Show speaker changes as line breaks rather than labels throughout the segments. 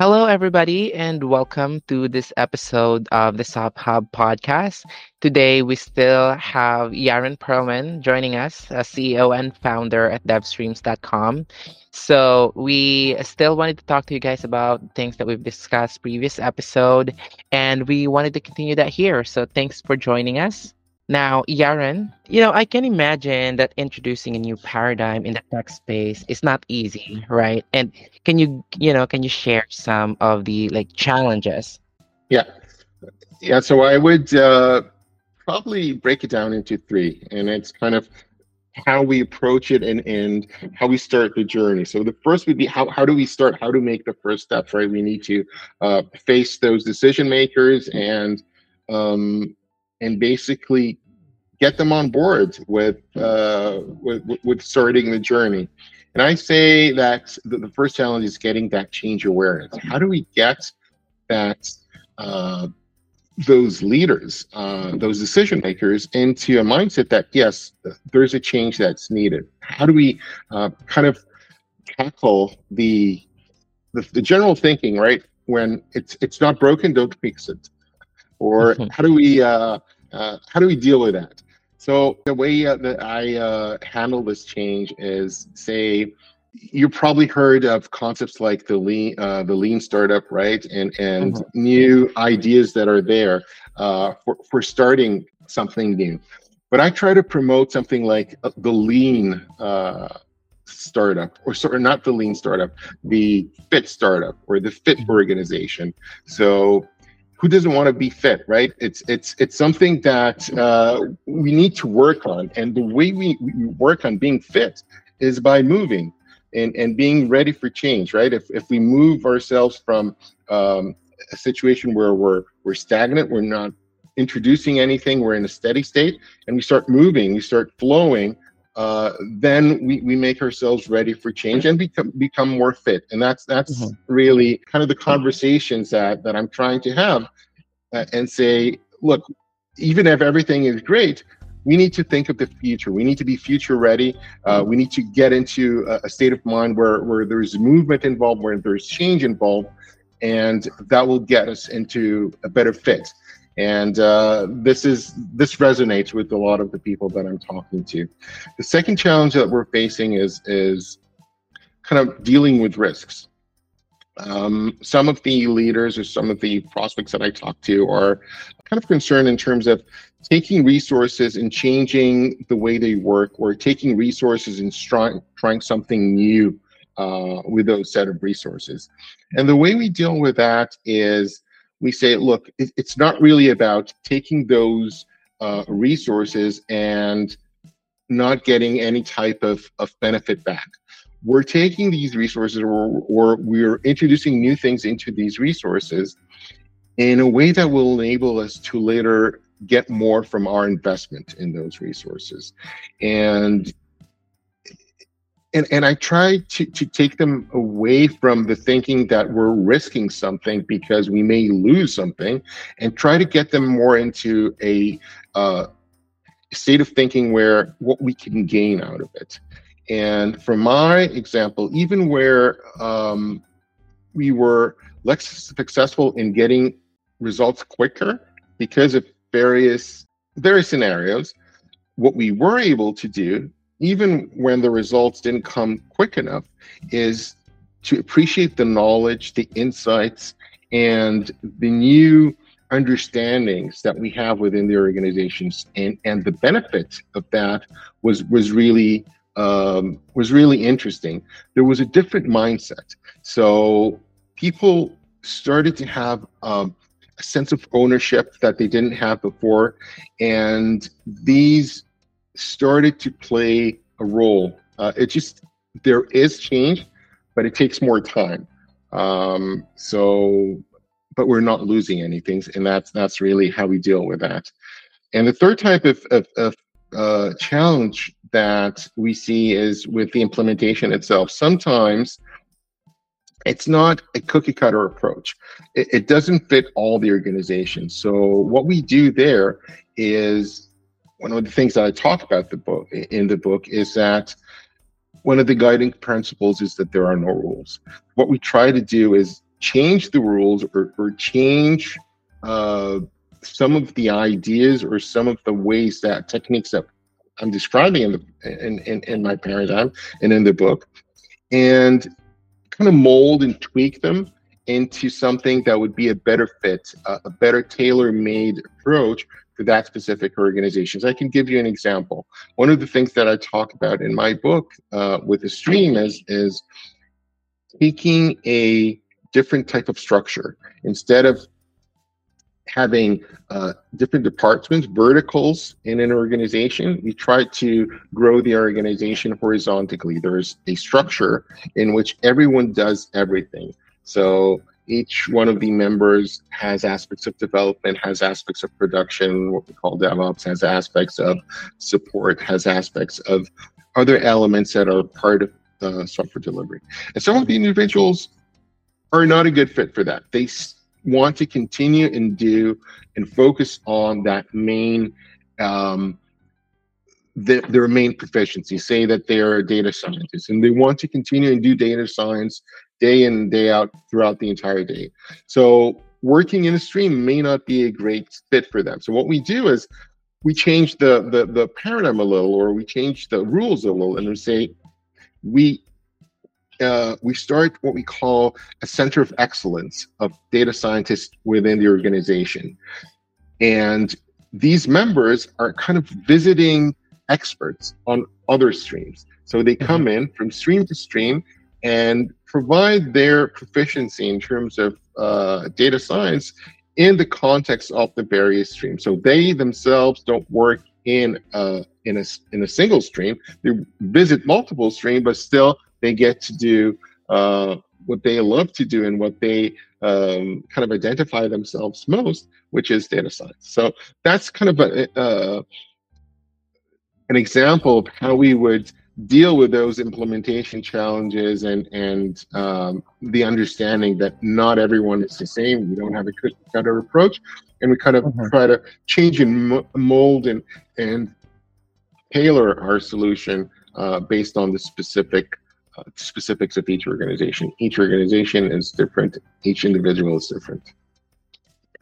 Hello, everybody, and welcome to this episode of the Soft Hub podcast. Today, we still have Yaron Perlman joining us, a CEO and founder at devstreams.com. So, we still wanted to talk to you guys about things that we've discussed previous episode, and we wanted to continue that here. So, thanks for joining us. Now, Yaron, you know, I can imagine that introducing a new paradigm in the tech space is not easy, right? And can you, you know, can you share some of the like challenges?
Yeah. Yeah. So I would uh, probably break it down into three, and it's kind of how we approach it and, and how we start the journey. So the first would be how, how do we start? How to make the first steps, right? We need to uh, face those decision makers and um, and basically get them on board with, uh, with, with starting the journey. And I say that the, first challenge is getting that change awareness. How do we get that uh, those leaders, uh, those decision makers, into a mindset that yes, there's a change that's needed? How do we uh, kind of tackle the, the the general thinking, right? When it's it's not broken, don't fix it or how do we uh, uh, how do we deal with that? So the way uh, that I uh, handle this change is, say, you probably heard of concepts like the lean, uh, the lean startup, right? And and mm-hmm. new ideas that are there uh, for for starting something new. But I try to promote something like the lean startup, or sorry, not the lean startup, the fit startup or the fit mm-hmm. organization. So who doesn't want to be fit right? It's it's it's something that uh, we need to work on. And the way we, we work on being fit is by moving and and being ready for change right? If if we move ourselves from um, a situation where we're we're stagnant we're not introducing anything we're in a steady state and we start moving we start flowing uh, then we, we make ourselves ready for change and become become more fit. And that's that's mm-hmm. really kind of the conversations that that I'm trying to have uh, and say, look, even if everything is great, we need to think of the future. We need to be future ready. Uh, we need to get into a, a, state of mind where, where there's movement involved, where there's change involved, and that will get us into a better fit and uh, this is this resonates with a lot of the people that I'm talking to. The second challenge that we're facing is is kind of dealing with risks. Um, some of the leaders or some of the prospects that I talk to are kind of concerned in terms of taking resources and changing the way they work, or taking resources and trying trying something new uh, with those set of resources. And the way we deal with that is we say, look, it, it's not really about taking those uh, resources and not getting any type of, of benefit back. We're taking these resources or, or we're introducing new things into these resources in a way that will enable us to later get more from our investment in those resources. And and and I try to to take them away from the thinking that we're risking something because we may lose something, and try to get them more into a uh, state of thinking where what we can gain out of it. And for my example, even where um, we were less successful in getting results quicker because of various various scenarios, what we were able to do even when the results didn't come quick enough, is to appreciate the knowledge, the insights, and the new understandings that we have within the organizations. And and the benefit of that was was really um, was really interesting. There was a different mindset. So people started to have um, a sense of ownership that they didn't have before. And these started to play a role. Uh, it just there is change, but it takes more time. Um, so, but we're not losing anything, and that's that's really how we deal with that. And the third type of, of, of uh, challenge that we see is with the implementation itself. Sometimes it's not a cookie cutter approach. It, it, doesn't fit all the organizations. So what we do there is one of the things that I talk about the book in the book is that one of the guiding principles is that there are no rules. What we try to do is change the rules or, or change uh, some of the ideas or some of the ways that techniques that I'm describing in the in, in, in my paradigm and in the book, and kind of mold and tweak them into something that would be a better fit, uh, a better tailor-made approach for that specific organization. So I can give you an example. One of the things that I talk about in my book uh, with the stream is is taking a different type of structure instead of having uh, different departments, verticals in an organization, we try to grow the organization horizontally. There's a structure in which everyone does everything. So each one of the members has aspects of development, has aspects of production, what we call DevOps, has aspects of support, has aspects of other elements that are part of software delivery. And some of the individuals are not a good fit for that. They want to continue and do and focus on that main um, the, their main proficiency say that they are a data scientist and they want to continue and do data science day in and day out throughout the entire day so working in a stream may not be a great fit for them so what we do is we change the the, the paradigm a little or we change the rules a little and we say we uh, we start what we call a center of excellence of data scientists within the organization. And these members are kind of visiting experts on other streams. So they come mm-hmm. in from stream to stream and provide their proficiency in terms of uh, data science in the context of the various streams. So they themselves don't work in a, in a in a single stream. They visit multiple streams, but still they get to do uh, what they love to do and what they um, kind of identify themselves most, which is data science. So that's kind of a, uh, an example of how we would deal with those implementation challenges and and um, the understanding that not everyone is the same. We don't have a cookie cutter approach, and we kind of mm-hmm. try to change and mold and and tailor our solution uh, based on the specific uh, specifics of each organization. Each organization is different. Each individual is different.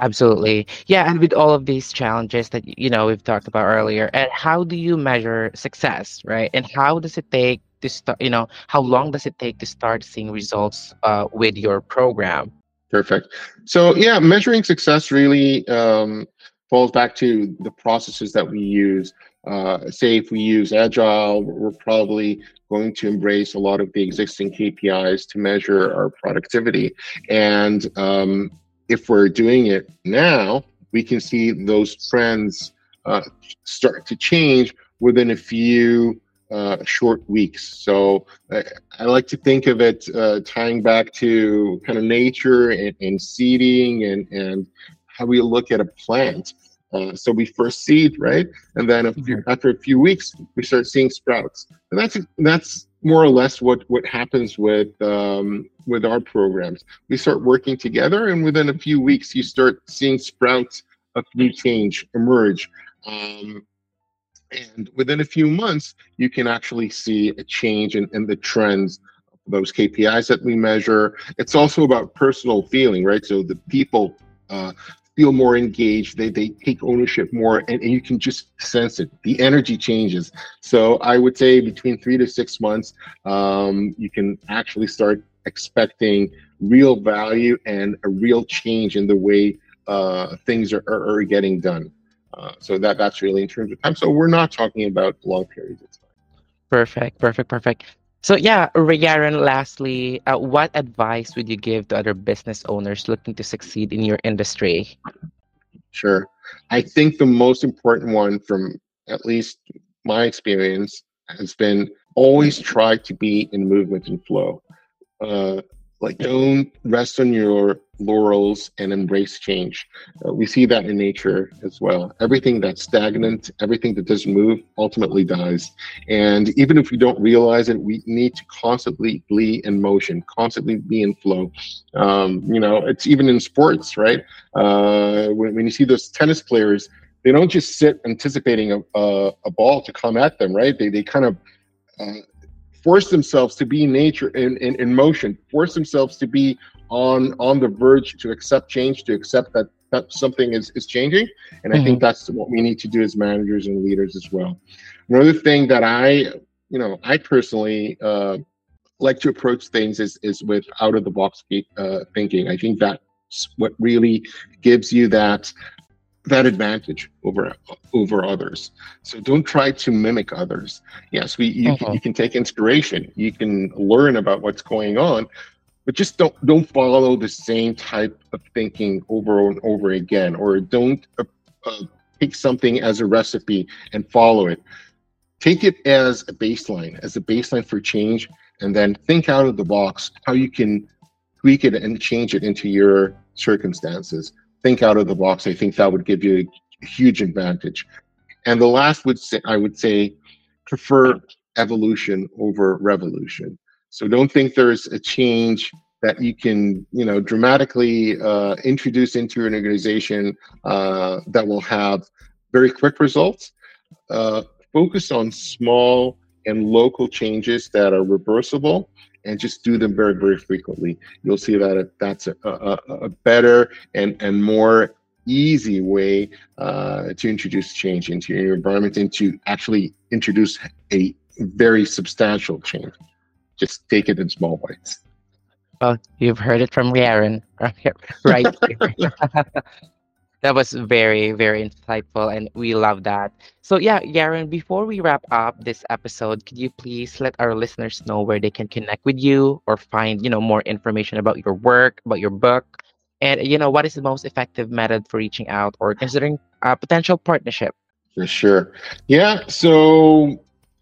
Absolutely. Yeah, and with all of these challenges that you know we've talked about earlier, and how do you measure success, right? And how does it take to start? You know, how long does it take to start seeing results uh, with your program?
Perfect. So yeah, measuring success really um, falls back to the processes that we use. Uh, say if we use Agile, we're probably going to embrace a lot of the existing KPIs to measure our productivity. And um, if we're doing it now, we can see those trends uh, start to change within a few uh, short weeks. So uh, I like to think of it uh, tying back to kind of nature and, and seeding and, and how we look at a plant. Uh, so we first seed, right, and then a few, mm-hmm. after a few weeks, we start seeing sprouts, and that's that's more or less what what happens with um, with our programs. We start working together, and within a few weeks, you start seeing sprouts of new change emerge. Um, and within a few months, you can actually see a change in, in the trends those KPIs that we measure. It's also about personal feeling, right? So the people uh, feel more engaged they, they take ownership more and, and you can just sense it. The energy changes. So i would say between three to six months um, you can actually start expecting real value and a real change in the way uh, things are, are, are, getting done. Uh, so that that's really in terms of time. So we're not talking about long periods of time.
Perfect perfect perfect so yeah, Yaron, lastly, uh, what advice would you give to other business owners looking to succeed in your industry?
Sure. I think the most important one from at least my experience has been always try to be in movement and flow. Uh, like don't rest on your laurels and embrace change. Uh, we see that in nature as well. Everything that's stagnant, everything that doesn't move, ultimately dies. And even if we don't realize it, we need to constantly be in motion, constantly be in flow. Um, you know, it's even in sports, right? Uh, when, when you see those tennis players, they don't just sit anticipating a, a, a ball to come at them, right? They, they kind of uh, force themselves to be in nature in, in, in motion, force themselves to be on on the verge to accept change, to accept that, that something is, is changing. And I mm-hmm. think that's what we need to do as managers and leaders as well. Another thing that I, you know, I personally uh, like to approach things is is with out of the box uh, thinking. I think that's what really gives you that that advantage over over others. So don't try to mimic others. Yes, we you, uh-huh. you can take inspiration, you can learn about what's going on, but just don't don't follow the same type of thinking over and over again, or don't uh, uh, take something as a recipe and follow it. Take it as a baseline, as a baseline for change, and then think out of the box how you can tweak it and change it into your circumstances think out of the box. I think that would give you a huge advantage. And the last would say I would say prefer evolution over revolution. So don't think there's a change that you can you know dramatically uh, introduce into an organization uh, that will have very quick results. Uh, focus on small and local changes that are reversible and just do them very, very frequently. You'll see that that's a, a, a better and, and more easy way uh, to introduce change into your environment and to actually introduce a very substantial change. Just take it in small bites.
Well, you've heard it from Aaron, right? that was very very insightful and we love that. So yeah Yaron before we wrap up this episode could you please let our listeners know where they can connect with you or find you know more information about your work about your book? And you know what is the most effective method for reaching out or considering a potential partnership?
For sure. Yeah so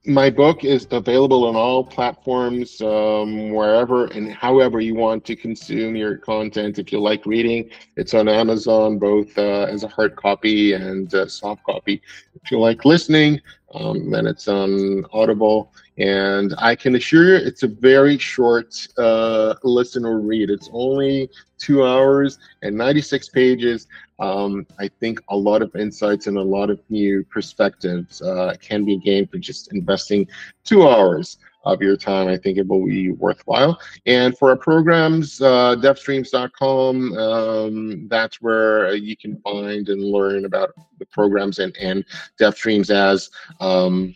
my book is available on all platforms, um, wherever and however you want to consume your content. If you like reading, it's on Amazon, both uh, as a hard copy and soft copy. If you like listening, um, then it's on Audible. And I can assure you, it's a very short uh, listen or read. It's only two hours and 96 pages. Um, I think a lot of insights and a lot of new perspectives uh, can be gained for just investing two hours of your time. I think it will be worthwhile. And for our programs, uh, devstreams.com, um, that's where you can find and learn about the programs and, and DevStreams as um,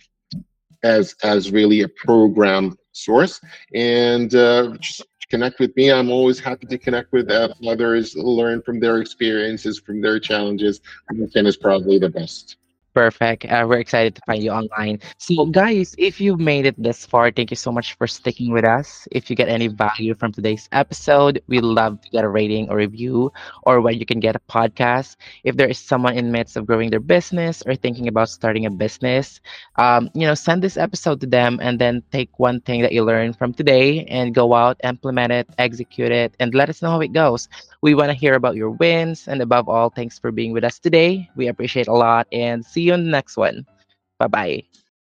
as as really a program source. And uh, just connect with me. I'm always happy to connect with uh, others, learn from their experiences, from their challenges. LinkedIn is probably the best.
Perfect. Uh, we're excited to find you online. So, guys, if you've made it this far, thank you so much for sticking with us. If you get any value from today's episode, we love to get a rating or review, or where you can get a podcast. If there is someone in midst of growing their business or thinking about starting a business, um, you know, send this episode to them, and then take one thing that you learned from today and go out, implement it, execute it, and let us know how it goes. We want to hear about your wins, and above all, thanks for being with us today. We appreciate a lot, and see you on the next one. Bye bye.